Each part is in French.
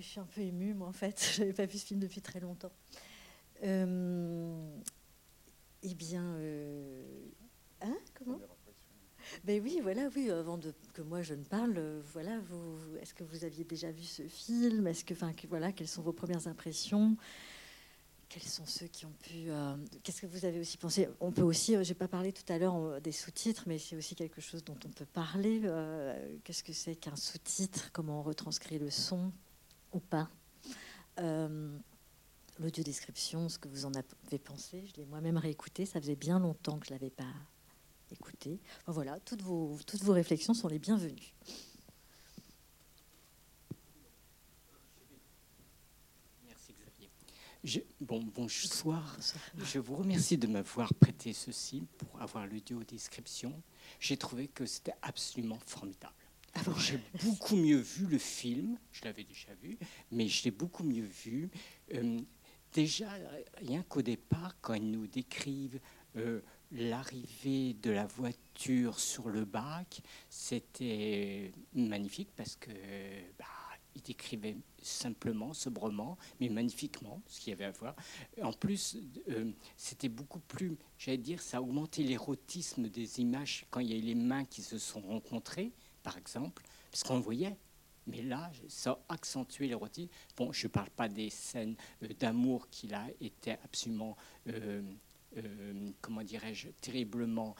Je suis un peu émue, moi, en fait. Je n'avais pas vu ce film depuis très longtemps. Euh, eh bien, euh, hein, comment ben oui, voilà, oui. Avant de, que moi je ne parle, euh, voilà, vous, est-ce que vous aviez déjà vu ce film? Est-ce que, enfin, que, voilà, quelles sont vos premières impressions? Quels sont ceux qui ont pu Qu'est-ce que vous avez aussi pensé? On peut aussi, j'ai pas parlé tout à l'heure des sous-titres, mais c'est aussi quelque chose dont on peut parler. Qu'est-ce que c'est qu'un sous-titre? Comment on retranscrit le son? Ou pas l'audio description, ce que vous en avez pensé. Je l'ai moi-même réécouté. Ça faisait bien longtemps que je ne l'avais pas écouté. voilà, toutes vos, toutes vos réflexions sont les bienvenues. Merci Xavier. bon, bonsoir. Je vous remercie de m'avoir prêté ceci pour avoir l'audio description. J'ai trouvé que c'était absolument formidable. Ah j'ai beaucoup mieux vu le film, je l'avais déjà vu, mais je l'ai beaucoup mieux vu. Euh, Déjà, rien qu'au départ, quand ils nous décrivent euh, l'arrivée de la voiture sur le bac, c'était magnifique parce que bah, il décrivait simplement, sobrement, mais magnifiquement ce qu'il y avait à voir. En plus, euh, c'était beaucoup plus, j'allais dire, ça a augmenté l'érotisme des images quand il y a eu les mains qui se sont rencontrées, par exemple, parce qu'on voyait mais là, ça a accentué l'érotisme. Bon, je ne parle pas des scènes euh, d'amour qui là étaient absolument, euh, euh, comment dirais-je, terriblement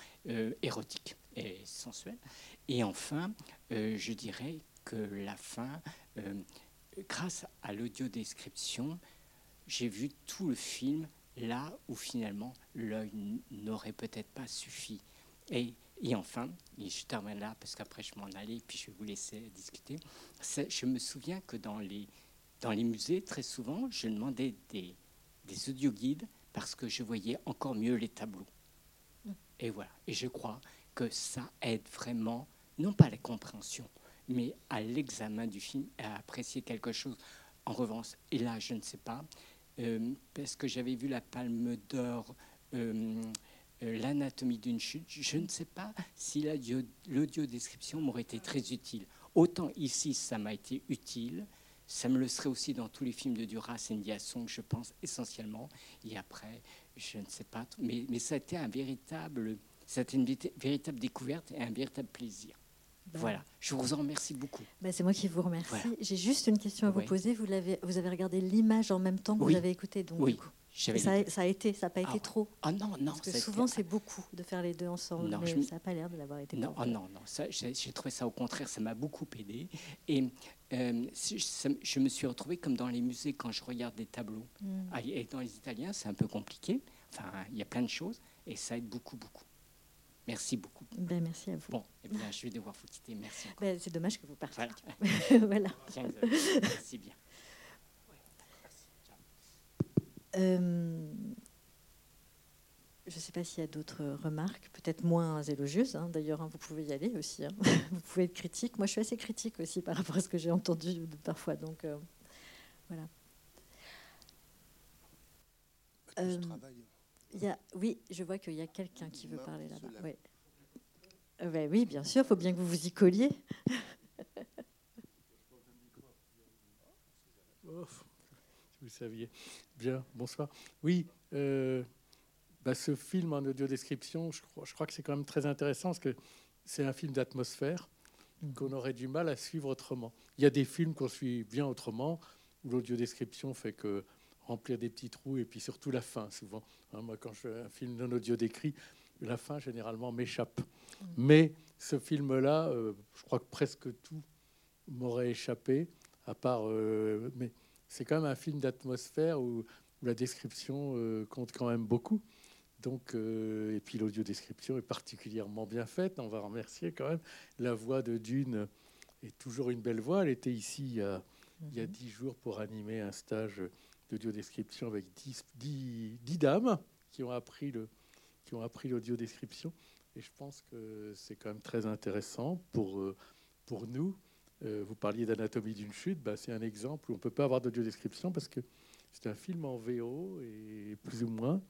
érotiques et sensuelles. Et enfin, je dirais que la fin, grâce à l'audio-description, j'ai vu tout le film là où finalement l'œil n'aurait peut-être pas suffi. Et et enfin, et je termine là parce qu'après je m'en allais, puis je vais vous laisser discuter. Je me souviens que dans les, dans les musées, très souvent, je demandais des, des audio guides parce que je voyais encore mieux les tableaux. Mm. Et voilà. Et je crois que ça aide vraiment, non pas à la compréhension, mais à l'examen du film, à apprécier quelque chose. En revanche, et là, je ne sais pas, euh, parce que j'avais vu la Palme d'Or. Euh, l'anatomie d'une chute, je ne sais pas si l'audio-description m'aurait été très utile. Autant ici, ça m'a été utile, ça me le serait aussi dans tous les films de Duras et Ndiasson, je pense essentiellement. Et après, je ne sais pas, mais, mais ça a été un véritable, ça a été une véritable découverte et un véritable plaisir. Ben voilà, je vous en remercie beaucoup. Ben c'est moi qui vous remercie. J'ai juste une question à vous poser. Vous, avez, vous avez regardé l'image en même temps que vous avez écouté, donc oui. Ça, ça, a été, ça n'a pas été ah trop. Ah non, non. Parce que souvent, c'est beaucoup de faire les deux ensemble, non, mais ça n'a pas l'air de l'avoir été. Non, oh non, non. J'ai trouvé ça au contraire, ça m'a beaucoup aidé. Et euh, je me suis retrouvé comme dans les musées quand je regarde des tableaux. Hmm. Ah, et dans les Italiens, c'est un peu compliqué. Enfin, il y a plein de choses et ça aide beaucoup, beaucoup. Merci beaucoup. Ben, merci à vous. Bon, eh bien, je vais devoir vous quitter. Merci. Ben, c'est dommage que vous partiez. Voilà. voilà. Merci bien. Euh, je ne sais pas s'il y a d'autres remarques, peut-être moins élogieuses. Hein. D'ailleurs, hein, vous pouvez y aller aussi. Hein. Vous pouvez être critique. Moi, je suis assez critique aussi par rapport à ce que j'ai entendu parfois. Donc, euh, voilà. Euh, y a, oui, je vois qu'il y a quelqu'un qui veut parler là-bas. Oui. Ben oui, bien sûr, il faut bien que vous vous y colliez. Bien, bonsoir. Oui, euh, bah, ce film en audio description, je crois, je crois que c'est quand même très intéressant parce que c'est un film d'atmosphère mhm. qu'on aurait du mal à suivre autrement. Il y a des films qu'on suit bien autrement, où l'audio description fait que remplir des petits trous et puis surtout la fin, souvent. Hein, moi, quand je fais un film non audio décrit, la fin généralement m'échappe. Mhm. Mais ce film-là, euh, je crois que presque tout m'aurait échappé, à part. Euh, mais c'est quand même un film d'atmosphère où, la description euh, compte quand même beaucoup. Donc, euh, et puis l'audio description est particulièrement bien faite. On va remercier quand même. La voix de Dune est toujours une belle voix. Elle était ici il y a, mhm. dix jours pour animer un stage d'audio description avec dix, dames qui ont appris le qui ont appris l'audio description. Et je pense que c'est quand même très intéressant pour, euh, pour nous vous parliez d'anatomie d'une chute, bah, c'est un exemple où on ne peut pas avoir d'audio-description parce que c'est un film en VO et plus ou moins,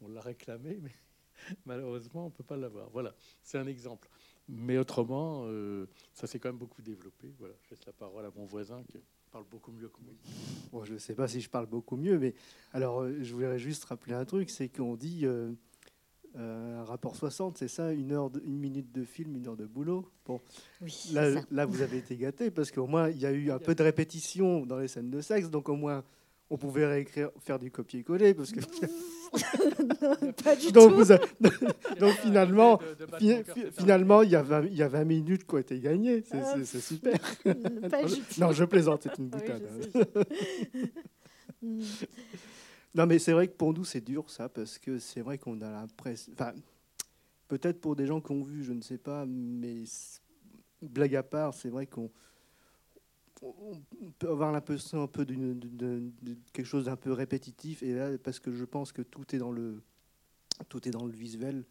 on l'a réclamé, mais malheureusement, on ne peut pas l'avoir. Voilà, c'est un exemple. Mais autrement, euh, ça s'est quand même beaucoup développé. Voilà, je laisse la parole à mon voisin. parle beaucoup mieux que moi. Bon, je ne sais pas si je parle beaucoup mieux, mais alors euh, je voudrais juste rappeler un truc, c'est qu'on dit euh, euh, un rapport 60, c'est ça, une heure, une minute de film, une heure de boulot. Bon, oui, là, là, vous avez été gâté parce qu'au moins il y a eu un peu de répétition dans les scènes de sexe, donc au moins on pouvait réécrire, faire du copier-coller parce que. pas du donc, tout. vous a- donc finalement, fi- fi- finalement, il y a 20, il y a 20 minutes qui ont été gagnées. C'est Ah. super. Pas du tout. Non, je plaisante, c'est une boutade. je Non, mais c'est vrai que pour nous, c'est dur, ça, parce que c'est vrai qu'on a l'impression. Enfin, peut-être pour des gens qui ont vu, je ne sais pas, mais blague à part, c'est vrai qu'on on on peut avoir l'impression un peu d'une, de, quelque chose d'un peu répétitif. Et là, parce que je pense que tout est dans le, tout est dans le visuel,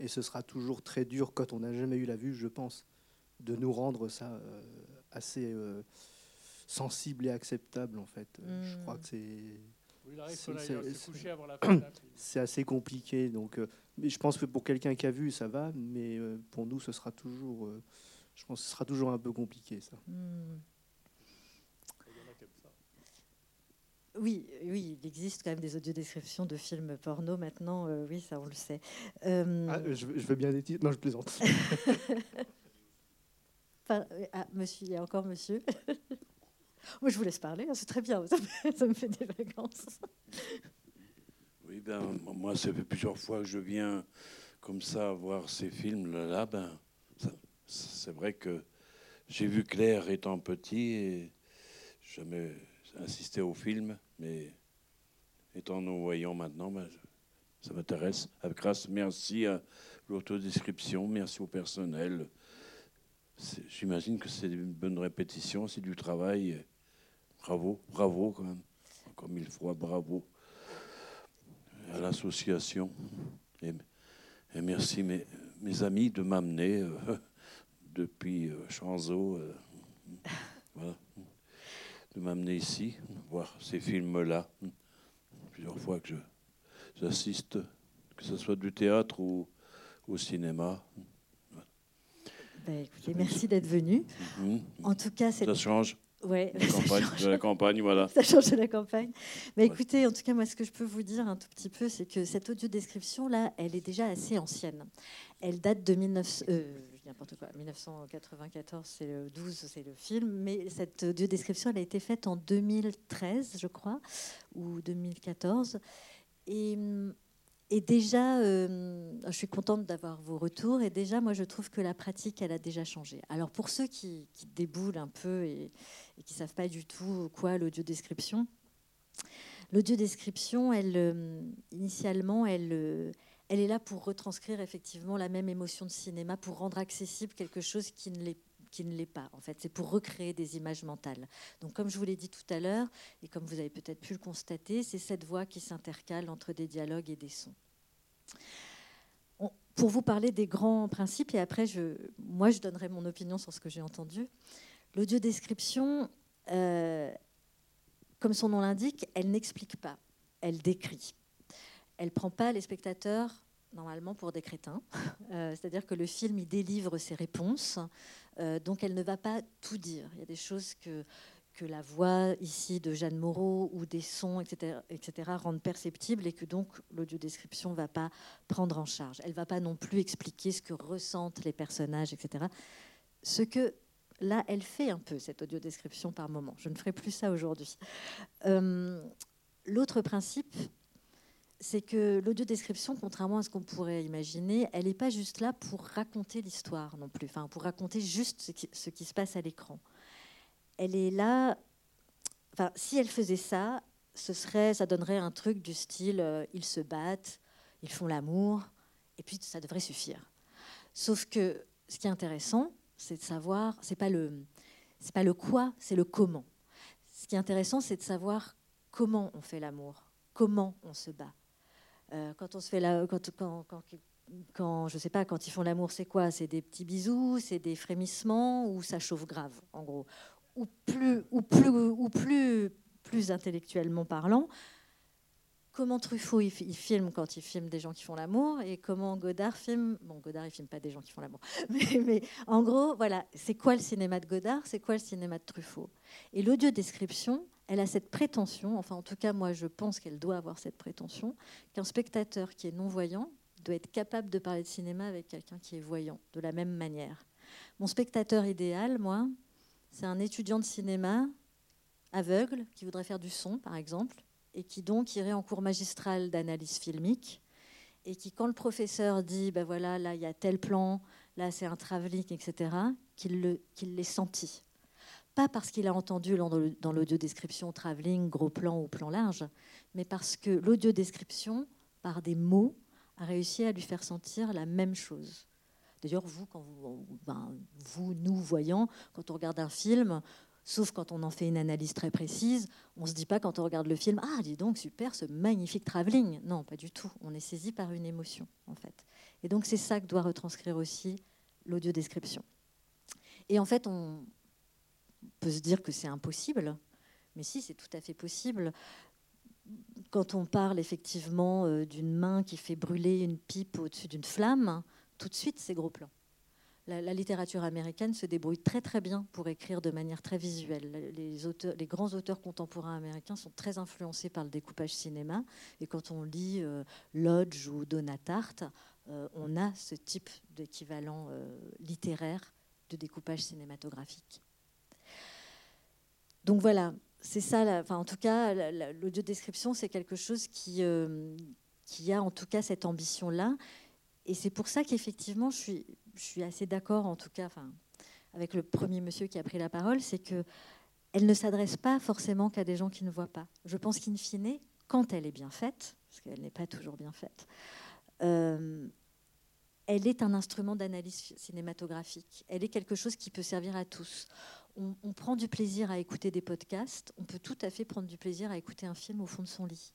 et ce sera toujours très dur quand on n'a jamais eu la vue, je pense, de nous rendre ça euh, assez euh, sensible et acceptable, en fait. Euh, Je Mm. crois que c'est C'est- assez compliqué. Donc, euh, mais je pense que pour quelqu'un qui a vu, ça va. Mais euh, pour nous, ce sera toujours, euh, je pense, que ce sera toujours un peu compliqué, ça. Mm. Aiment ça. Oui, oui, il existe quand même des audiodescriptions de films porno maintenant. euh, oui, ça, on le sait. Euh, Ah, je, veux- je veux bien des titres. Non, je plaisante. Ah, monsieur, il y a encore monsieur. Moi, je vous laisse parler, hein, c'est très bien, ça me, fait des vacances. Oui, ben, moi, ça fait plusieurs fois que je viens comme ça voir ces films-là. Ben, c'est vrai que j'ai vu Claire étant petit et jamais assisté au film, mais étant nous voyons maintenant, ben, ça m'intéresse. Grâce, merci à l'autodescription, merci au personnel. J'imagine que c'est une bonne répétition, c'est du travail. Bravo, bravo quand même. Encore mille fois, bravo à l'association. Et, et merci mes, mes amis de m'amener euh, depuis euh, Chanzeau, euh, voilà, de m'amener ici, voir ces films-là. Plusieurs fois que j'assiste, que ce soit du théâtre ou au cinéma. Écoutez, merci d'être venu. Mhm. En tout cas, c'est Ça change ouais, de la ça campagne, change. de la campagne, voilà. Ça change de la campagne. Mais écoutez, en tout cas, moi, ce que je peux vous dire un tout petit peu, c'est que cette audio-description-là, elle est déjà assez ancienne. Elle date de 1900, euh, n'importe quoi, 1994, c'est le 12, c'est le film, mais cette audio-description, elle a été faite en 2013, je crois, ou 2014. Et, et déjà, euh, je suis contente d'avoir vos retours. Et déjà, moi, je trouve que la pratique, elle a déjà changé. Alors, pour ceux qui, qui déboulent un peu et, qui savent pas du tout quoi l'audio-description, l'audio-description, elle, euh, initialement, elle, euh, elle est là pour retranscrire effectivement la même émotion de cinéma, pour rendre accessible quelque chose qui ne l'est qui ne l'est pas. En fait, c'est pour recréer des images mentales. Donc, comme je vous l'ai dit tout à l'heure, et comme vous avez peut-être pu le constater, c'est cette voix qui s'intercale entre des dialogues et des sons. Pour vous parler des grands principes, et après, moi, je donnerai mon opinion sur ce que j'ai entendu. L'audiodescription, euh, comme son nom l'indique, elle n'explique pas, elle décrit. Elle prend pas les spectateurs normalement pour des crétins. Euh, C'est-à-dire que le film, il délivre ses réponses, euh, donc elle ne va pas tout dire. Il y a des choses que, que la voix ici de Jeanne Moreau ou des sons, etc., etc., rendent perceptibles et que donc l'audiodescription ne va pas prendre en charge. Elle ne va pas non plus expliquer ce que ressentent les personnages, etc. Ce que là, elle fait un peu, cette audiodescription par moment. Je ne ferai plus ça aujourd'hui. Euh, L'autre principe, c'est que l'audiodescription, contrairement à ce qu'on pourrait imaginer, elle n'est pas juste là pour raconter l'histoire non plus, enfin pour raconter juste ce qui, ce qui se passe à l'écran. Elle est là, enfin si elle faisait ça, ce serait, ça donnerait un truc du style euh, ils se battent, ils font l'amour, et puis ça devrait suffire. Sauf que ce qui est intéressant, c'est de savoir, c'est pas le, c'est pas le quoi, c'est le comment. Ce qui est intéressant, c'est de savoir comment on fait l'amour, comment on se bat. Euh, quand on se fait la, quand, quand, quand, quand, je sais pas, quand ils font l'amour, c'est quoi? C'est des petits bisous, c'est des frémissements ou ça chauffe grave, en gros. Ou plus, ou plus, ou plus, plus intellectuellement parlant, comment Truffaut il, filme quand il filme des gens qui font l'amour et comment Godard filme. Bon, Godard il filme pas des gens qui font l'amour, mais, en gros, voilà, c'est quoi le cinéma de Godard, c'est quoi le cinéma de Truffaut? Et l'audio description, elle a cette prétention, enfin en tout cas moi je pense qu'elle doit avoir cette prétention, qu'un spectateur qui est non voyant doit être capable de parler de cinéma avec quelqu'un qui est voyant de la même manière. Mon spectateur idéal, moi, c'est un étudiant de cinéma aveugle qui voudrait faire du son, par exemple, et qui donc irait en cours magistral d'analyse filmique, et qui, quand le professeur dit, ben voilà, là, il y a tel plan, là, c'est un travelling, etc., qu'il l'ait senti. Pas parce qu'il a entendu dans l'audio-description travelling, gros plan ou plan large, mais parce que l'audio-description, par des mots, a réussi à lui faire sentir la même chose. D'ailleurs, vous, quand vous, ben, nous, voyants, quand on regarde un film, Sauf quand on en fait une analyse très précise, on ne se dit pas quand on regarde le film Ah, dis donc, super, ce magnifique travelling. Non, pas du tout. On est saisi par une émotion, en fait. Et donc, c'est ça que doit retranscrire aussi l'audio-description. Et en fait, on peut se dire que c'est impossible, mais si, c'est tout à fait possible. Quand on parle effectivement euh, d'une main qui fait brûler une pipe au-dessus d'une flamme, tout de suite, c'est gros plan la, littérature américaine se débrouille très très bien pour écrire de manière très visuelle. Les, auteurs, les grands auteurs contemporains américains sont très influencés par le découpage cinéma. Et quand on lit euh, Lodge ou Donatart, euh, on a ce type d'équivalent euh, littéraire de découpage cinématographique. Donc voilà, c'est ça. enfin, en tout cas, l'audio-description, c'est quelque chose qui, qui a en tout cas cette ambition-là. Et c'est pour ça qu'effectivement, je suis assez d'accord, en tout cas, enfin, avec le premier monsieur qui a pris la parole, c'est que elle ne s'adresse pas forcément qu'à des gens qui ne voient pas. Je pense qu'in fine, quand elle est bien faite, parce qu'elle n'est pas toujours bien faite, euh, elle est un instrument d'analyse cinématographique. Elle est quelque chose qui peut servir à tous. On, prend du plaisir à écouter des podcasts, on peut tout à fait prendre du plaisir à écouter un film au fond de son lit.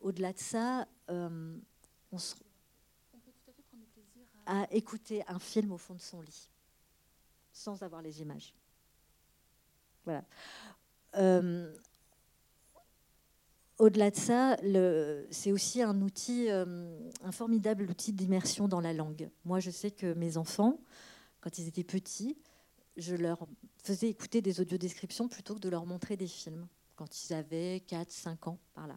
Au-delà de ça, euh, on se à écouter un film au fond de son lit, sans avoir les images. Voilà. Euh, au-delà de ça, c'est aussi un outil, euh, un formidable outil d'immersion dans la langue. Moi, je sais que mes enfants, quand ils étaient petits, je leur faisais écouter des audiodescriptions plutôt que de leur montrer des films, quand ils avaient 4, 5 ans, par là.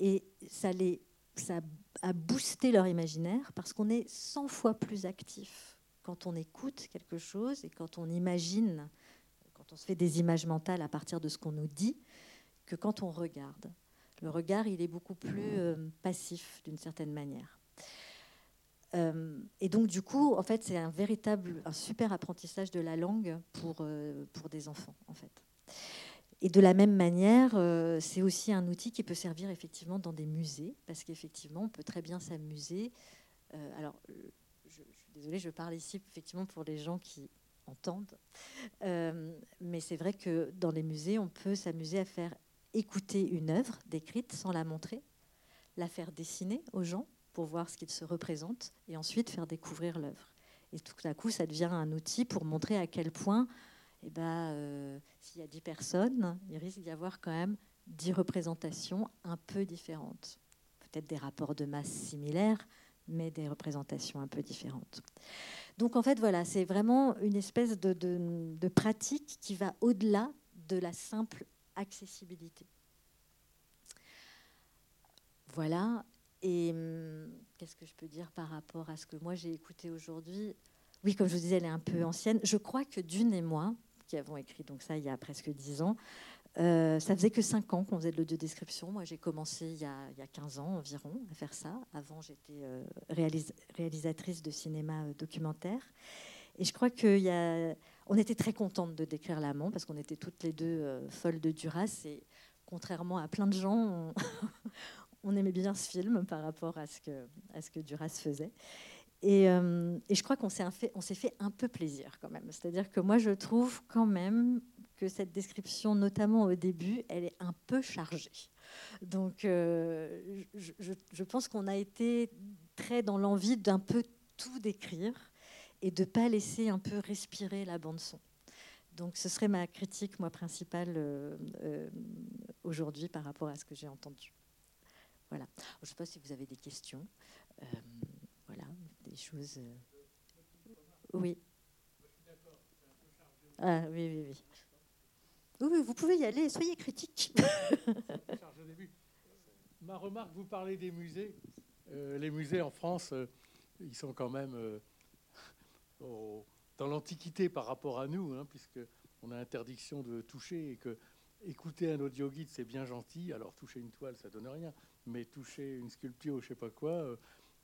Et ça les ça a boosté leur imaginaire parce qu'on est 100 fois plus actif quand on écoute quelque chose et quand on imagine, quand on se fait des images mentales à partir de ce qu'on nous dit, que quand on regarde. Le regard, il est beaucoup plus euh, passif d'une certaine manière. Euh, et donc, du coup, en fait, c'est un véritable, un super apprentissage de la langue pour, euh, pour des enfants, en fait. Et de la même manière, euh, c'est aussi un outil qui peut servir effectivement dans des musées, parce qu'effectivement, on peut très bien s'amuser. Euh, alors, je, suis désolée, je parle ici effectivement pour les gens qui entendent, euh, mais c'est vrai que dans les musées, on peut s'amuser à faire écouter une œuvre décrite sans la montrer, la faire dessiner aux gens pour voir ce qu'ils se représentent, et ensuite faire découvrir l'œuvre. Et tout à coup, ça devient un outil pour montrer à quel point eh ben, euh, s'il y a 10 personnes, il risque d'y avoir quand même 10 représentations un peu différentes. Peut-être des rapports de masse similaires, mais des représentations un peu différentes. Donc en fait, voilà, c'est vraiment une espèce de, pratique qui va au-delà de la simple accessibilité. Voilà. Et hum, qu'est-ce que je peux dire par rapport à ce que moi j'ai écouté aujourd'hui? Oui, comme je vous disais, elle est un peu ancienne. Je crois que Dune et moi, qui avons écrit donc ça il y a presque dix ans. Euh, ça faisait que cinq ans qu'on faisait de l'audio-description. Moi, j'ai commencé il y, a, il y, a, 15 ans environ à faire ça. Avant, j'étais euh, réalisatrice de cinéma euh, documentaire. Et je crois qu'on était très contentes de décrire l'amant parce qu'on était toutes les deux folles de Duras. Et contrairement à plein de gens, on, on, aimait bien ce film par rapport à ce que, à ce que Duras faisait. Euh, et, je crois qu'on s'est fait, un peu plaisir quand même. C'est-à-dire que moi, je trouve quand même que cette description, notamment au début, elle est un peu chargée. Donc, euh, je, pense qu'on a été très dans l'envie d'un peu tout décrire et de pas laisser un peu respirer la bande son. Donc, ce serait ma critique, moi, principale euh, aujourd'hui par rapport à ce que j'ai entendu. Voilà. Je ne sais pas si vous avez des questions. Euh, choses. Euh, oui. Ah oui, oui, oui. Vous pouvez y aller, soyez critique. Ma remarque, vous parlez des musées. Euh, les musées en France, ils sont quand même dans l'Antiquité par rapport à nous, hein, puisque on a interdiction de toucher et que écouter un audio guide, c'est bien gentil. Alors toucher une toile, ça donne rien, mais toucher une sculpture ou je sais pas quoi.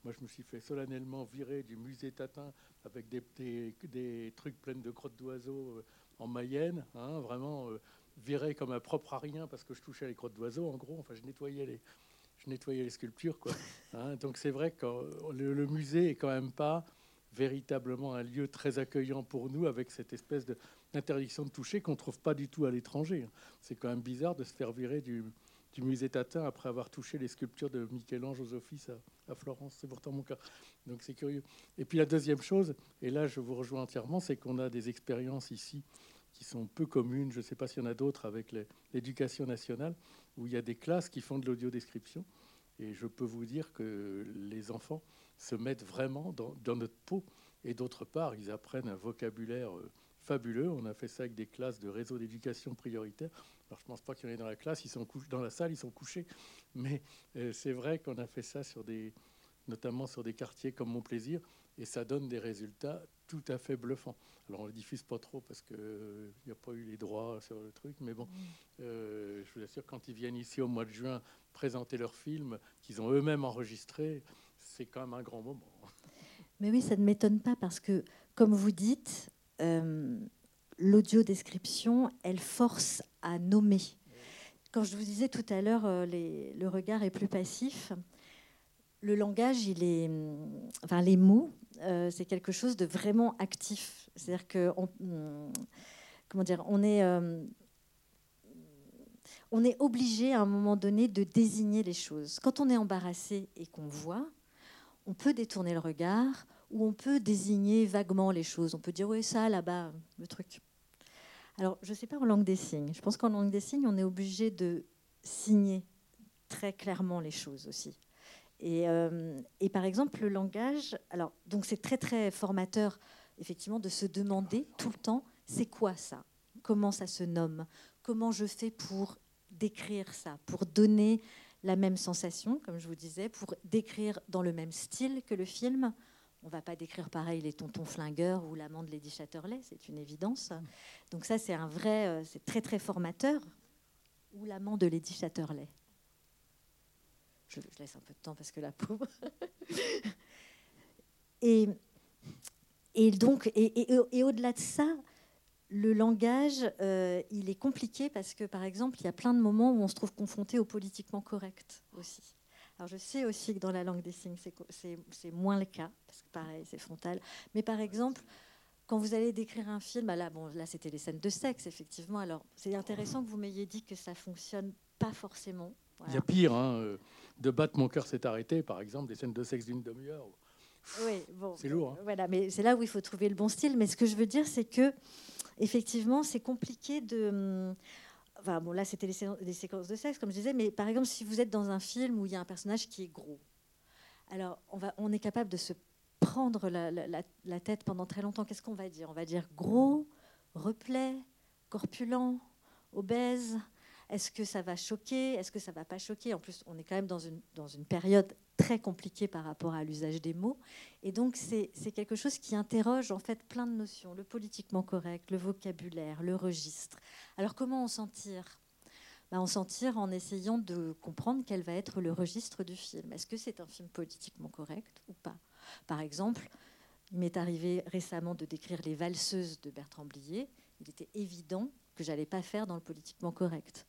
Euh, moi, je me suis fait solennellement virer du musée Tatin avec des, des, trucs pleins de crottes d'oiseaux euh, en Mayenne, hein, vraiment euh, viré comme un propre à rien parce que je touchais les crottes d'oiseaux. En gros, enfin, je nettoyais les, je les sculptures, quoi. Hein. donc c'est vrai que le, le musée est quand même pas véritablement un lieu très accueillant pour nous avec cette espèce d'interdiction de, toucher qu'on ne trouve pas du tout à l'étranger. C'est quand même bizarre de se faire virer du, musée Tatin après avoir touché les sculptures de Michel-Ange aux offices à, Florence. C'est pourtant mon cas. Donc c'est curieux. Et puis la deuxième chose, et là je vous rejoins entièrement, c'est qu'on a des expériences ici qui sont peu communes. Je ne sais pas s'il y en a d'autres avec l'éducation nationale, où il y a des classes qui font de l'audio-description. Et je peux vous dire que les enfants se mettent vraiment dans, notre peau. Et d'autre part, ils apprennent un vocabulaire euh, fabuleux. On a fait ça avec des classes de réseau d'éducation prioritaire. Alors, je ne pense pas qu'il y en ait dans la classe, ils sont dans la salle, ils sont couchés. Mais euh, c'est vrai qu'on a fait ça sur des, notamment sur des quartiers comme Montplaisir, et ça donne des résultats tout à fait bluffants. Alors, on ne le diffuse pas trop parce qu'il euh, n'y a pas eu les droits sur le truc, mais bon, je vous assure, quand ils viennent ici au mois de juin présenter leur film qu'ils ont eux-mêmes enregistré, c'est quand même un grand moment. Mais oui, ça ne m'étonne pas parce que, comme vous dites, euh, l'audio-description, elle force à nommer. Quand je vous disais tout à l'heure, euh, le regard est plus passif. Le langage, il est, enfin, les mots, euh, c'est quelque chose de vraiment actif. C'est-à-dire que, comment dire, on est, on est obligé à un moment donné de désigner les choses. Quand on est embarrassé et qu'on voit, on peut détourner le regard ou on peut désigner vaguement les choses. On peut dire, oui, ça, là-bas, le truc. Alors, je ne sais pas en langue des signes. Je pense qu'en langue des signes, on est obligé de signer très clairement les choses aussi. Et, euh, par exemple, le langage, alors, donc c'est très, très formateur, effectivement, de se demander tout le temps, c'est quoi ça? Comment ça se nomme? Comment je fais pour décrire ça, pour donner la même sensation, comme je vous disais, pour décrire dans le même style que le film? On va pas décrire pareil les tontons flingueurs ou l'amant de Lady Chatterley, c'est une évidence. Donc ça, c'est un vrai, euh, c'est très très formateur. Ou l'amant de Lady Chatterley. Je, laisse un peu de temps parce que la pauvre. et, et donc, et, et au-delà de ça, le langage, euh, il est compliqué parce que, par exemple, il y a plein de moments où on se trouve confronté au politiquement correct aussi. Alors, je sais aussi que dans la langue des signes, c'est moins le cas, parce que pareil, c'est frontal. Mais par exemple, quand vous allez décrire un film, ah là, bon, là, c'était les scènes de sexe, effectivement. Alors, c'est intéressant que vous m'ayez dit que ça fonctionne pas forcément. Il y a pire, hein, euh, de battre mon cœur s'est arrêté, par exemple, des scènes de sexe d'une demi-heure. Oui, bon. C'est lourd. Hein. Voilà, mais c'est là où il faut trouver le bon style. Mais ce que je veux dire, c'est que effectivement, c'est compliqué de. Là, c'était les, séquences de sexe, comme je disais, mais par exemple, si vous êtes dans un film où il y a un personnage qui est gros, alors on, est capable de se prendre la, tête pendant très longtemps. Qu'est-ce qu'on va dire? On va dire gros, replet, corpulent, obèse. Est-ce que ça va choquer Est-ce que ça va pas choquer? En plus, on est quand même dans une, dans une période très compliqué par rapport à l'usage des mots. Et donc, c'est quelque chose qui interroge en fait plein de notions, le politiquement correct, le vocabulaire, le registre. Alors, comment on s'en tire ben, On s'en tire en essayant de comprendre quel va être le registre du film. Est-ce que c'est un film politiquement correct ou pas? Par exemple, il m'est arrivé récemment de décrire les valseuses de Bertrand Blier. Il était évident que j'allais pas faire dans le politiquement correct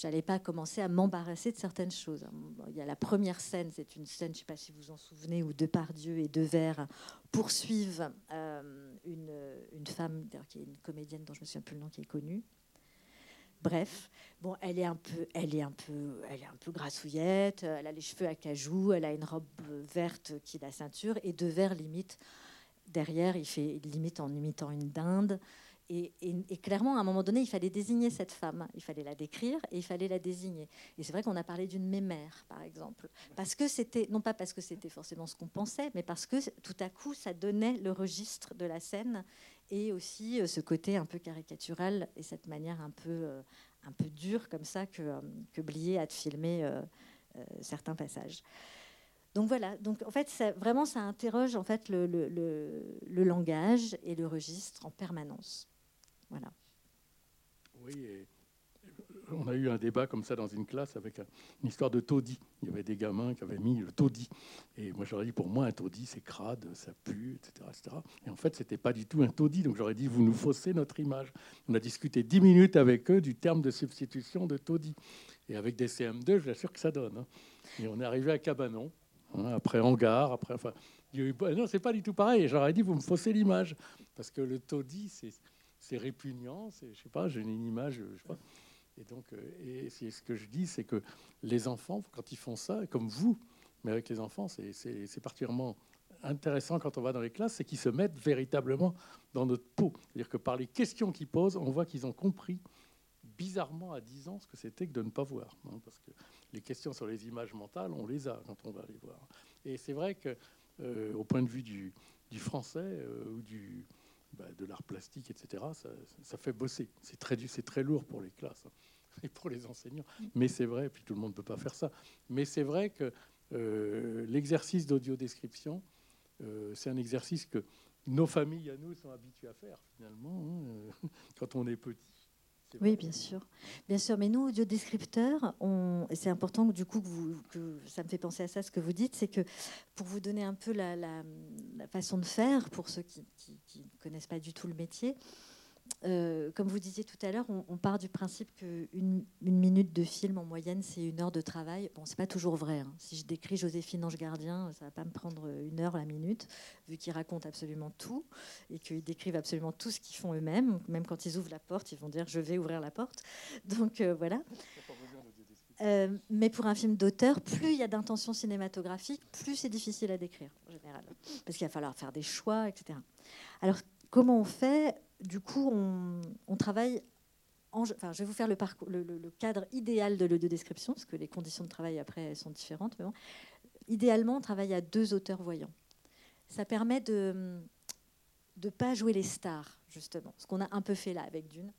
j'allais pas commencer à m'embarrasser de certaines choses. Il y a la première scène, c'est une scène, je sais pas si vous vous en souvenez, où Depardieu et Devers poursuivent euh, une, une, femme, qui est une comédienne dont je me souviens plus le nom, qui est connue. Bref, bon, elle est un peu, elle est un peu, elle est un peu grassouillette. Elle a les cheveux à cajou, elle a une robe verte qui est la ceinture, et Devers limite derrière, il fait limite en imitant une dinde Et, clairement, à un moment donné, il fallait désigner cette femme, il fallait la décrire et il fallait la désigner. Et c'est vrai qu'on a parlé d'une mémère, par exemple, parce que c'était, non pas parce que c'était forcément ce qu'on pensait, mais parce que tout à coup, ça donnait le registre de la scène et aussi euh, ce côté un peu caricatural et cette manière un peu, euh, un peu dure comme ça que, euh, que Blier a de filmer certains passages. Donc voilà, donc en fait, vraiment, ça interroge en fait le, langage et le registre en permanence. Voilà. Oui, on a eu un débat comme ça dans une classe avec une histoire de taudis. Il y avait des gamins qui avaient mis le taudis. Et moi, j'aurais dit, pour moi, un taudis, c'est crade, ça pue, etc., etc. Et en fait, ce n'était pas du tout un taudis. Donc, j'aurais dit, vous nous faussez notre image. On a discuté dix minutes avec eux du terme de substitution de taudis. Et avec des CM2, je vous assure que ça donne. Hein. Et on est arrivé à Cabanon, hein, après Hangar, après... Enfin, il y non, pas du tout pareil. J'aurais dit, vous me faussez l'image. Parce que le taudis, c'est répugnant. Je sais pas, j'ai une image... Je sais pas, et donc, euh, et c'est ce que je dis, c'est que les enfants, quand ils font ça, comme vous, mais avec les enfants, c'est particulièrement intéressant quand on va dans les classes, c'est qu'ils se mettent véritablement dans notre peau. C'est-à-dire que par les questions qu'ils posent, on voit qu'ils ont compris bizarrement à 10 ans ce que c'était que de ne pas voir. Hein, parce que les questions sur les images mentales, on les a quand on va les voir. Et c'est vrai que, euh, au point de vue du, français euh, ou du, bah, de l'art plastique, etc., ça, fait bosser. C'est très, lourd pour les classes hein, et pour les enseignants. Mais c'est vrai, puis tout le monde ne peut pas faire ça. Mais c'est vrai que euh, l'exercice d'audio-description, euh, c'est un exercice que nos familles à nous sont habituées à faire, finalement, hein, quand on est petit. Oui, bien sûr. Bien sûr, mais nous, audiodescripteurs, on... c'est important du coup que, vous, que, ça me fait penser à ça, ce que vous dites, c'est que pour vous donner un peu la, la, façon de faire, pour ceux qui, ne connaissent pas du tout le métier, euh, comme vous disiez tout à l'heure, on, part du principe qu'une une minute de film en moyenne, c'est une heure de travail. Bon, c'est pas toujours vrai. Hein. Si je décris Joséphine Ange Gardien, ça va pas me prendre une heure la minute, vu qu'ils racontent absolument tout et qu'ils décrivent absolument tout ce qu'ils font eux-mêmes. Même quand ils ouvrent la porte, ils vont dire je vais ouvrir la porte. Donc euh, voilà. Euh, mais pour un film d'auteur, plus il y a d'intention cinématographique, plus c'est difficile à décrire en général, parce qu'il va falloir faire des choix, etc. Alors comment on fait du coup, on, travaille. enfin, je vais vous faire le, cadre idéal de l'audio-description, parce que les conditions de travail après sont différentes. Idéalement, on travaille à deux auteurs voyants. Ça permet de ne pas jouer les stars, justement, ce qu'on a un peu fait là avec Dune.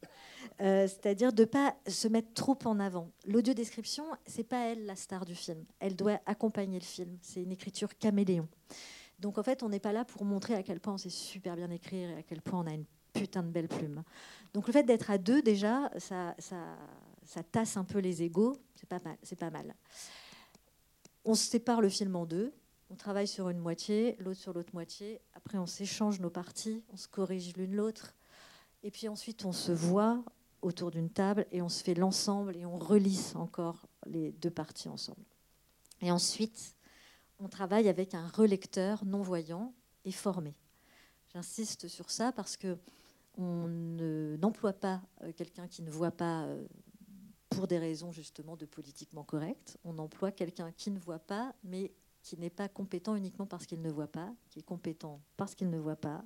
Euh, c'est-à-dire de ne pas se mettre trop en avant. L'audio-description, c'est pas elle la star du film. Elle doit accompagner le film. C'est une écriture caméléon. Donc en fait, on n'est pas là pour montrer à quel point on sait super bien écrire et à quel point on a une putain de belle plume. Donc le fait d'être à deux, déjà, ça, tasse un peu les égaux. C'est pas mal. Pas mal. On se sépare le film en deux. On travaille sur une moitié, l'autre sur l'autre moitié. Après, on s'échange nos parties, on se corrige l'une l'autre. Et puis ensuite, on se voit autour d'une table et on se fait l'ensemble et on relisse encore les deux parties ensemble. Et ensuite, on travaille avec un relecteur non-voyant et formé. J'insiste sur ça parce que on n'emploie pas euh, quelqu'un qui ne voit pas euh, pour des raisons justement de politiquement correct. On emploie quelqu'un qui ne voit pas, mais qui n'est pas compétent uniquement parce qu'il ne voit pas, qui est compétent parce qu'il ne voit pas,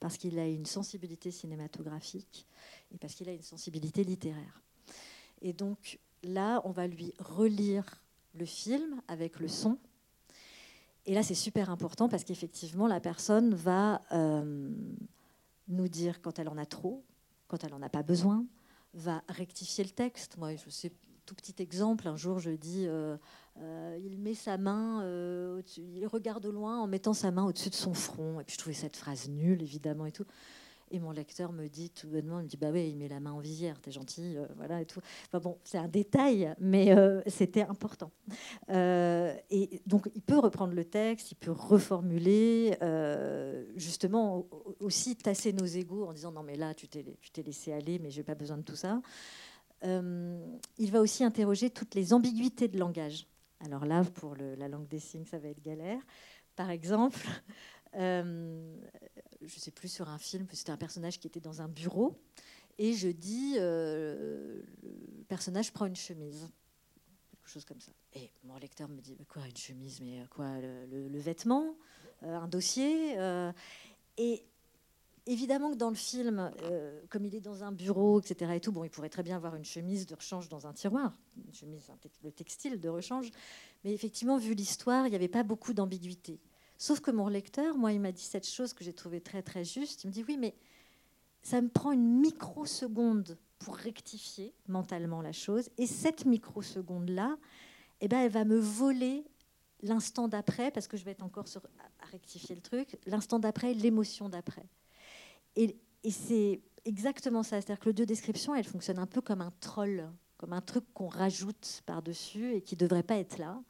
parce qu'il a une sensibilité cinématographique et parce qu'il a une sensibilité littéraire. Et donc là, on va lui relire le film avec le son. Et là, c'est super important parce qu'effectivement, la personne va euh, nous dire quand elle en a trop, quand elle n'en a pas besoin, va rectifier le texte. Moi, je sais, tout petit exemple, un jour je dis, euh, euh, il met sa main, il regarde au loin en mettant sa main au-dessus de son front. Et puis je trouvais cette phrase nulle, évidemment, et tout. Et mon lecteur me dit tout bonnement, il me dit bah oui, il met la main en visière, t'es gentil, euh, voilà et tout. Enfin bon, c'est un détail, mais euh, c'était important. Euh, et donc il peut reprendre le texte, il peut reformuler, justement aussi tasser nos égaux en disant non mais là tu t'es tu t'es laissé aller, mais j'ai pas besoin de tout ça. il va aussi interroger toutes les ambiguïtés de langage. Alors là, pour la langue des signes, ça va être galère. Par exemple, je sais plus, sur un film, c'était un personnage qui était dans un bureau, et je dis, euh, le personnage prend une chemise, quelque chose comme ça. Et mon lecteur me dit, quoi, une chemise, mais quoi, le, vêtement, euh, un dossier, euh, et évidemment que dans le film, comme il est dans un bureau, etc. Et tout, bon, il pourrait très bien avoir une chemise de rechange dans un tiroir, une chemise, le textile de rechange. Mais effectivement, vu l'histoire, il n'y avait pas beaucoup d'ambiguïté. Sauf que mon lecteur, moi, il m'a dit cette chose que j'ai trouvée très très juste. Il me dit oui, mais ça me prend une microseconde pour rectifier mentalement la chose. Et cette microseconde-là, eh ben, elle va me voler l'instant d'après, parce que je vais être encore sur, à rectifier le truc, l'instant d'après, l'émotion d'après. Et, c'est exactement ça. C'est-à-dire que l'audio-description, elle fonctionne un peu comme un troll, comme un truc qu'on rajoute par-dessus et qui ne devrait pas être là.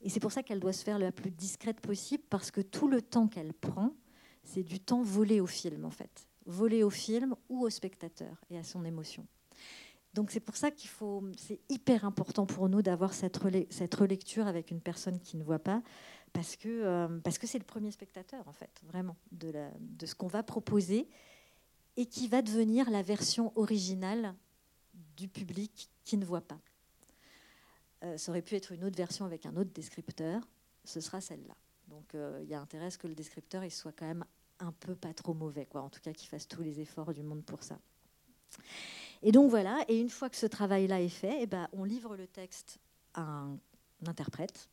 Et c'est pour ça qu'elle doit se faire la plus discrète possible, parce que tout le temps qu'elle prend, c'est du temps volé au film, en fait. Volé au film ou au spectateur et à son émotion. Donc c'est pour ça qu'il faut, c'est hyper important pour nous d'avoir cette, cette relecture avec une personne qui ne voit pas, parce que euh, parce que c'est le premier spectateur en fait, vraiment de, de ce qu'on va proposer et qui va devenir la version originale du public qui ne voit pas. Euh, ça aurait pu être une autre version avec un autre descripteur, ce sera celle-là. Donc euh, il y a intérêt à ce que le descripteur il soit quand même un peu pas trop mauvais, quoi. En tout cas, qu'il fasse tous les efforts du monde pour ça. Et donc voilà, et une fois que ce travail-là est fait, eh ben, on livre le texte à un interprète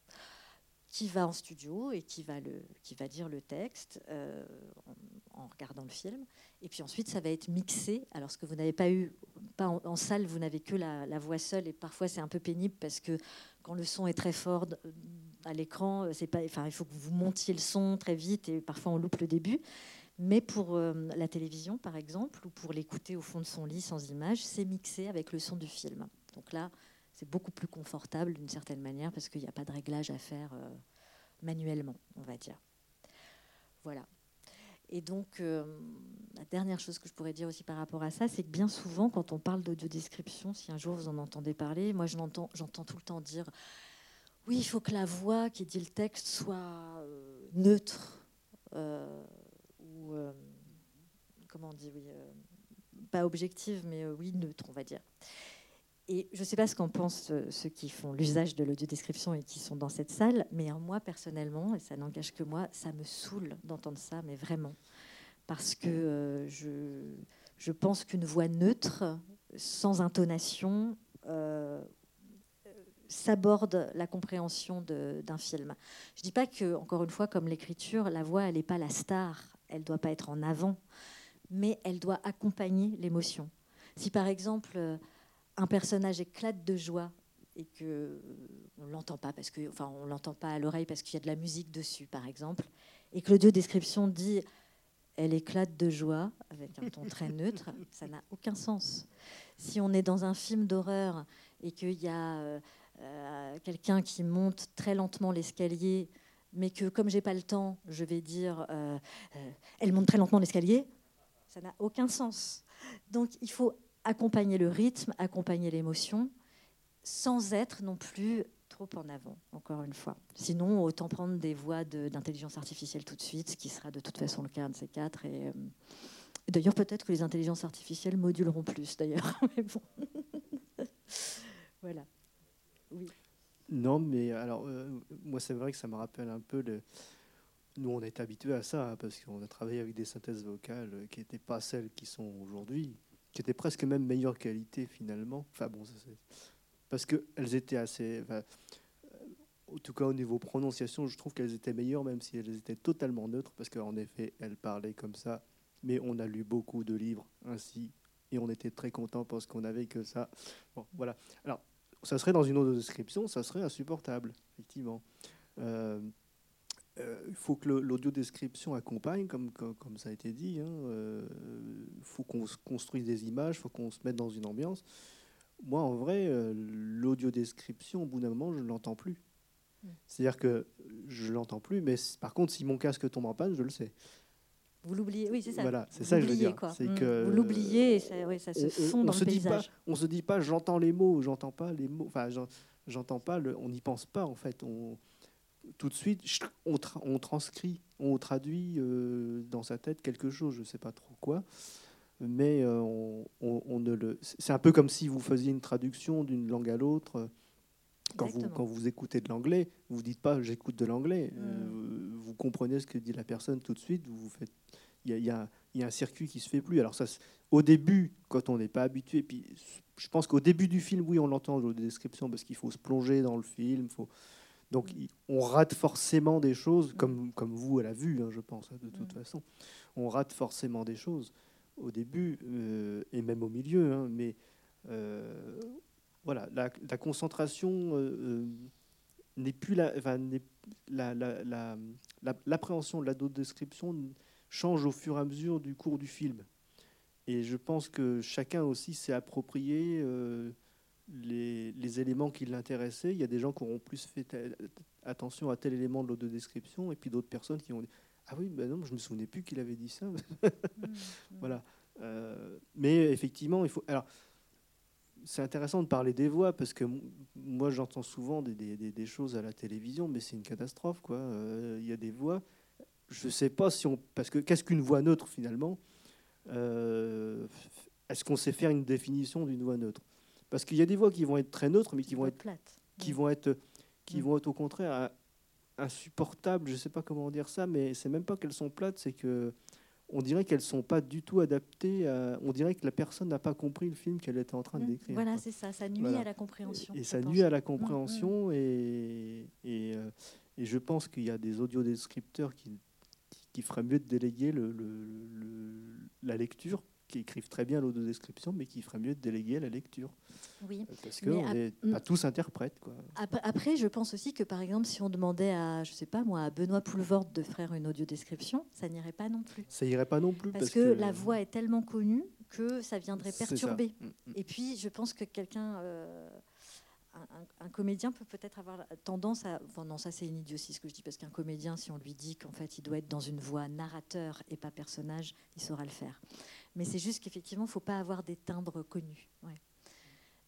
qui va en studio et qui va, le, dire le texte euh, en, regardant le film. Et puis ensuite, ça va être mixé. Alors, ce que vous n'avez pas eu, pas en, salle, vous n'avez que la, voix seule. Et parfois, c'est un peu pénible parce que quand le son est très fort à l'écran, c'est pas, enfin, il faut que vous montiez le son très vite et parfois on loupe le début. Mais pour euh, la télévision, par exemple, ou pour l'écouter au fond de son lit sans image, c'est mixé avec le son du film. Donc là, c'est beaucoup plus confortable d'une certaine manière parce qu'il n'y a pas de réglage à faire euh, manuellement, on va dire. Voilà. Et donc, euh, la dernière chose que je pourrais dire aussi par rapport à ça, c'est que bien souvent, quand on parle d'audio-description, si un jour vous en entendez parler, moi j'entends, tout le temps dire oui, il faut que la voix qui dit le texte soit neutre. Euh, comment on dit, oui, euh, pas objective, mais euh, oui, neutre, on va dire. Et je ne sais pas ce qu'en pensent ceux qui font l'usage de l'audio-description et qui sont dans cette salle, mais moi, personnellement, et ça n'engage que moi, ça me saoule d'entendre ça, mais vraiment. Parce que je, je, pense qu'une voix neutre, sans intonation, s'aborde la compréhension d'un film. Je ne dis pas que, encore une fois, comme l'écriture, la voix, elle n'est pas la star elle ne doit pas être en avant, mais elle doit accompagner l'émotion. Si par exemple euh, un personnage éclate de joie et que euh, on l'entend pas parce que, enfin, on l'entend pas à l'oreille parce qu'il y a de la musique dessus, par exemple, et que l'audio description dit elle éclate de joie avec un ton très neutre, ça n'a aucun sens. Si on est dans un film d'horreur et qu'il y a euh, quelqu'un qui monte très lentement l'escalier mais que comme j'ai pas le temps, je vais dire euh, euh, elle monte très lentement l'escalier, ça n'a aucun sens. Donc il faut accompagner le rythme, accompagner l'émotion, sans être non plus trop en avant, encore une fois. Sinon, autant prendre des voies d'intelligence artificielle tout de suite, ce qui sera de toute façon le cas de ces quatre. Et, euh, d'ailleurs, peut-être que les intelligences artificielles moduleront plus, d'ailleurs. Mais bon. voilà. Oui. Non, mais alors, euh, moi, c'est vrai que ça me rappelle un peu le. Nous, on est habitués à ça, hein, parce qu'on a travaillé avec des synthèses vocales euh, qui n'étaient pas celles qui sont aujourd'hui, qui étaient presque même meilleure qualité finalement. Enfin bon, parce qu'elles étaient assez. Euh, en tout cas, au niveau prononciation, je trouve qu'elles étaient meilleures, même si elles étaient totalement neutres, parce qu'en effet, elles parlaient comme ça. Mais on a lu beaucoup de livres ainsi, et on était très contents parce qu'on avait que ça. Bon, voilà. Alors, ça serait dans une autre description, ça serait insupportable, effectivement. Euh, euh, il faut que l'audio description accompagne, comme, comme, ça a été dit. Il hein, euh, faut qu'on se construise des images, il faut qu'on se mette dans une ambiance. Moi, en vrai, l'audio description, au bout d'un moment, je ne l'entends plus. Mm. C'est-à-dire que je ne l'entends plus, mais par contre, si mon casque tombe en panne, je le sais. Vous l'oubliez, oui, c'est ça. Voilà, c'est ça que je veux dire. C'est mm. que vous l'oubliez, ça, ça, se fond dans le paysage. on se dit pas, j'entends les mots, j'entends pas les mots. Enfin, j'entends pas. Le, on n'y pense pas en fait. On, tout de suite, on, on transcrit, on traduit euh, dans sa tête quelque chose. Je sais pas trop quoi, mais euh, on, on, ne le. C'est un peu comme si vous faisiez une traduction d'une langue à l'autre. Quand vous, quand vous, écoutez de l'anglais, vous ne dites pas j'écoute de l'anglais. Mm. Euh, vous comprenez ce que dit la personne tout de suite. Vous, faites il y a, un circuit qui se fait plus. Alors ça, au début, quand on n'est pas habitué, puis je pense qu'au début du film, oui, on l'entend dans les descriptions parce qu'il faut se plonger dans le film. Faut... Donc on rate forcément des choses, comme, comme vous à la vue, hein, je pense, hein, de toute façon. On rate forcément des choses au début euh, et même au milieu. Hein, mais euh, voilà, la, concentration euh, n'est plus la, enfin, l'appréhension de la description change au fur et à mesure du cours du film. Et je pense que chacun aussi s'est approprié les, éléments qui l'intéressaient. Il y a des gens qui auront plus fait attention à tel élément de description et puis d'autres personnes qui ont dit Ah oui, ben non, je me souvenais plus qu'il avait dit ça. Mmh, mmh. voilà. Euh, mais effectivement, il faut. Alors, c'est intéressant de parler des voix parce que moi j'entends souvent des, des, des, choses à la télévision, mais c'est une catastrophe. quoi. Euh, il y a des voix. Je ne sais pas si on. Parce que qu'est-ce qu'une voix neutre finalement? Euh, Est-ce qu'on sait faire une définition d'une voix neutre? Parce qu'il y a des voix qui vont être très neutres, mais qui vont être, plates. qui vont être, qui vont être au contraire insupportables. Je ne sais pas comment dire ça, mais c'est même pas qu'elles sont plates, c'est que on dirait qu'elles sont pas du tout adaptées. on dirait que la personne n'a pas compris le film qu'elle était en train de mmh. décrire. Voilà, c'est ça. Ça nuit à la compréhension. Et, ça nuit à la compréhension. Et, euh, et, je pense qu'il y a des audiodescripteurs qui, qui, feraient mieux de déléguer le, la lecture qui écrivent très bien description mais qui ferait mieux de déléguer la lecture. Oui. Parce qu'on n'est pas tous interprètes. Quoi. Après, je pense aussi que, par exemple, si on demandait à, je sais pas moi, à Benoît Poulvorde de faire une audio-description, ça n'irait pas non plus. Ça n'irait pas non plus. Parce, que, la voix est tellement connue que ça viendrait perturber. Mm, mm. Et puis, je pense que quelqu'un... Euh, un, comédien peut peut-être avoir tendance à. Enfin, non, ça c'est une idiotie ce que je dis, parce qu'un comédien, si on lui dit qu'en fait il doit être dans une voix narrateur et pas personnage, il saura le faire. Mais c'est juste qu'effectivement, il ne faut pas avoir des timbres connus.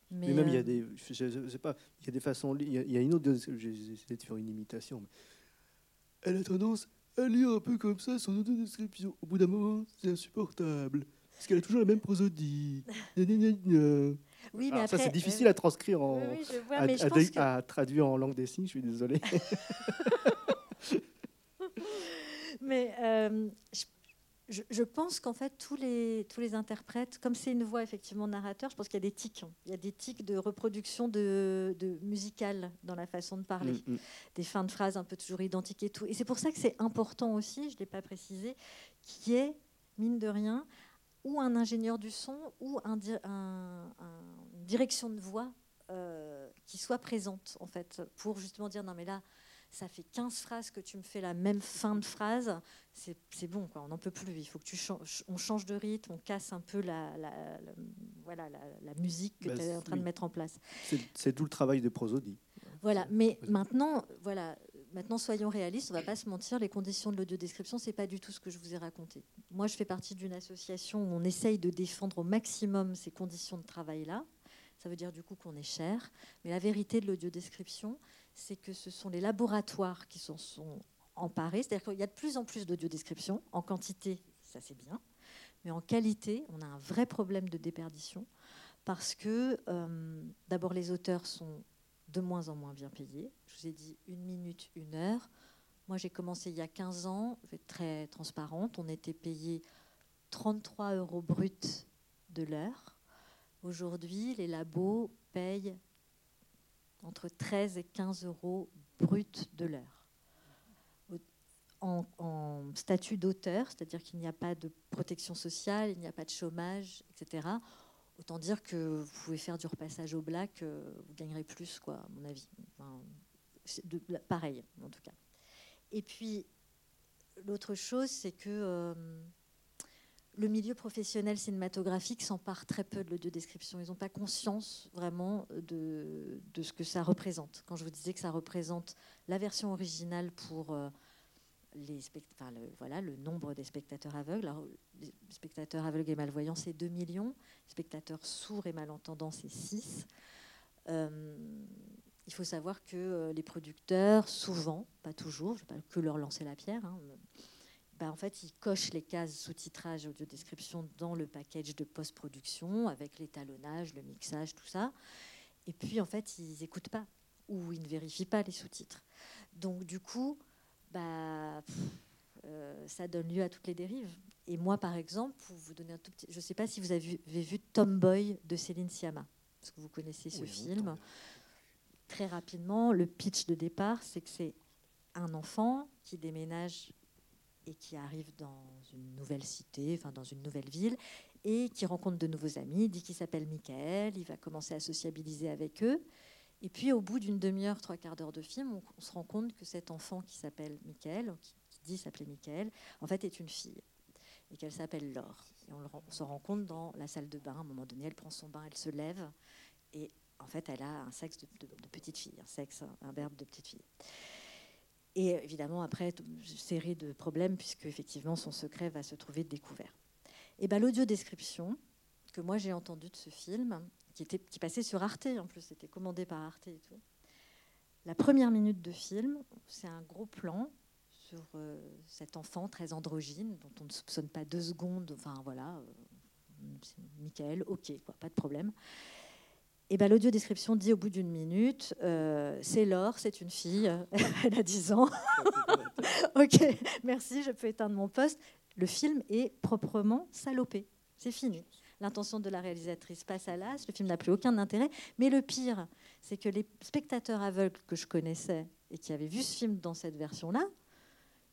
Mais, même, il y a euh, des. Je, sais pas, il y a des façons. Il y a, une autre. J'ai essayé de faire une imitation. Mais elle a tendance à lire un peu comme ça son auto-description. Au bout d'un moment, c'est insupportable. Parce qu'elle a toujours la même prosodie. oui, mais ça, c'est difficile à transcrire en. Oui, je vois, à, pense que... à, traduire en langue des signes, je suis désolé. mais euh, je je, pense qu'en fait, tous les, tous les interprètes, comme c'est une voix effectivement narrateur, je pense qu'il y a des tics. Hein. Il y a des tics de reproduction de, de musicale dans la façon de parler. Mm, mm. Des fins de phrases un peu toujours identiques et tout. Et c'est pour ça que c'est important aussi, je ne l'ai pas précisé, qui est, mine de rien, ou un ingénieur du son ou un, un, une direction de voix euh, qui soit présente, en fait, pour justement dire non, mais là ça fait 15 phrases que tu me fais la même fin de phrase, c'est bon, quoi, on n'en peut plus. Il faut que tu changes, on change de rythme, on casse un peu la, voilà, la, musique que bah, tu es en train de mettre en place. C'est tout le travail de prosodie. Voilà, mais maintenant, voilà, maintenant soyons réalistes, on ne va pas se mentir, les conditions de l'audiodescription, ce n'est pas du tout ce que je vous ai raconté. Moi, je fais partie d'une association où on essaye de défendre au maximum ces conditions de travail-là. Ça veut dire du coup qu'on est cher. Mais la vérité de l'audiodescription, c'est que ce sont les laboratoires qui s'en sont emparés. C'est-à-dire qu'il y a de plus en plus d'audiodescriptions. En quantité, ça c'est bien. Mais en qualité, on a un vrai problème de déperdition parce que euh, d'abord les auteurs sont de moins en moins bien payés. Je vous ai dit une minute, une heure. Moi j'ai commencé il y a 15 ans, je vais être très transparente, on était payé 33 euros bruts de l'heure. Aujourd'hui, les labos payent entre 13 et 15 euros brut de l'heure. En, statut d'auteur, c'est-à-dire qu'il n'y a pas de protection sociale, il n'y a pas de chômage, etc. Autant dire que vous pouvez faire du repassage au black, euh, vous gagnerez plus, quoi, à mon avis. pareil, en tout cas. Et puis, l'autre chose, c'est que euh, le milieu professionnel cinématographique s'empare très peu de l'audiodescription. Ils n'ont pas conscience vraiment de, ce que ça représente. Quand je vous disais que ça représente la version originale pour euh, les le, voilà, le nombre des spectateurs aveugles. les spectateurs aveugles et malvoyants, c'est 2 millions. Spectateurs sourds et malentendants, c'est 6. Euh, il faut savoir que euh, les producteurs, souvent, pas toujours, je ne vais pas que leur lancer la pierre, hein, bah, en fait, ils cochent les cases sous-titrage audio-description dans le package de post-production avec l'étalonnage, le mixage, tout ça. Et puis, en fait, ils n'écoutent pas ou ils ne vérifient pas les sous-titres. Donc, du coup, bah, ça donne lieu à toutes les dérives. Et moi, par exemple, pour vous donner un tout petit, je ne sais pas si vous avez vu, vu Tomboy de Céline Sciamma, parce que vous connaissez ce film. Très rapidement, le pitch de départ, c'est que c'est un enfant qui déménage et qui arrive dans une nouvelle cité, enfin dans une nouvelle ville, et qui rencontre de nouveaux amis, dit qu'il s'appelle Michael, il va commencer à sociabiliser avec eux. Et puis au bout d'une demi-heure, trois quarts d'heure de film, on, se rend compte que cet enfant qui s'appelle Michael, qui, dit s'appeler Michael, en fait est une fille et qu'elle s'appelle Laure. Et on, se rend compte dans la salle de bain, à un moment donné, elle prend son bain, elle se lève, et en fait, elle a un sexe de, petite fille, un sexe, un verbe de petite fille. Et évidemment, après, une série de problèmes, puisque effectivement, son secret va se trouver découvert. Et ben, l'audio-description que moi j'ai entendu de ce film, qui, était, qui passait sur Arte, en plus, c'était commandé par Arte et tout. La première minute de film, c'est un gros plan sur euh, cet enfant très androgyne, dont on ne soupçonne pas deux secondes. Enfin voilà, euh, Michael, ok, quoi, pas de problème. Et ben, l'audio description dit au bout d'une minute, euh, c'est Laure, c'est une fille, elle a 10 ans. ok, merci, je peux éteindre mon poste. Le film est proprement salopé, c'est fini. L'intention de la réalisatrice passe à l'as, le film n'a plus aucun intérêt. Mais le pire, c'est que les spectateurs aveugles que je connaissais et qui avaient vu ce film dans cette version-là,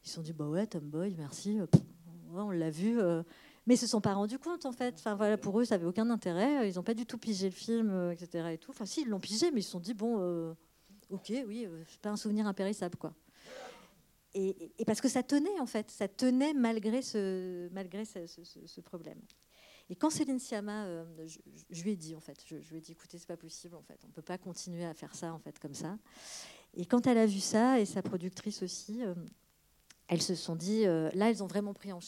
ils se sont dit, bah ouais, Tomboy, merci, euh, on l'a vu. Euh, mais ils se sont pas rendus compte en fait. Enfin voilà, pour eux, ça avait aucun intérêt. Ils n'ont pas du tout pigé le film, euh, etc. Et tout. Enfin si, ils l'ont pigé, mais ils se sont dit bon, euh, ok, oui, euh, c'est pas un souvenir impérissable quoi. Et, parce que ça tenait en fait, ça tenait malgré ce, malgré ce, problème. Et quand Céline Sciamma, je, lui ai dit en fait, je, lui ai dit écoutez, c'est pas possible en fait, on peut pas continuer à faire ça en fait comme ça. Et quand elle a vu ça et sa productrice aussi, elles se sont dit, euh, là, elles ont vraiment pris en,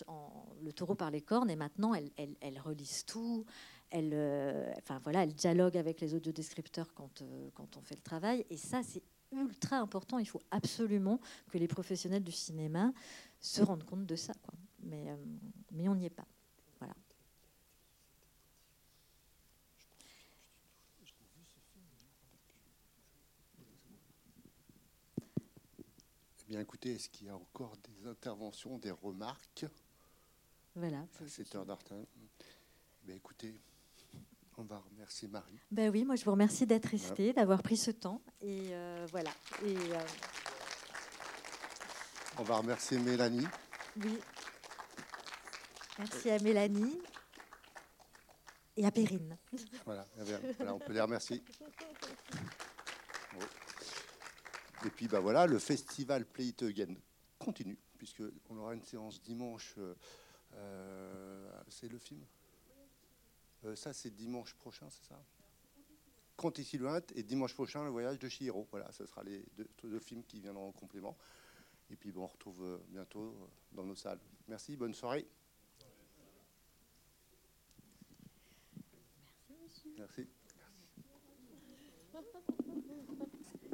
le taureau par les cornes et maintenant, elles, relisent tout. Elles, euh, enfin, voilà, elles dialoguent avec les audiodescripteurs quand, euh, quand on fait le travail. Et ça, c'est ultra important. Il faut absolument que les professionnels du cinéma se rendent compte de ça. Mais, mais on n'y est pas. Voilà. bien, écoutez, est-ce qu'il y a encore des interventions, des remarques? Voilà. À cette heure d'artin. Ben, écoutez, on va remercier Marie. Ben oui, moi je vous remercie d'être resté, d'avoir pris ce temps. Et euh, voilà. Et, euh, On va remercier Mélanie. Oui. Merci à Mélanie et à Perrine. Voilà, voilà on peut les remercier. Et puis bah voilà, le festival Play It Again continue, puisqu'on aura une séance dimanche. Euh, euh, c'est le film euh, Ça, c'est dimanche prochain, c'est ça ici loin et dimanche prochain, le voyage de Chihiro. Voilà, ce sera les deux, films qui viendront en complément. Et puis bon, on retrouve bientôt dans nos salles. Merci, bonne soirée. Merci.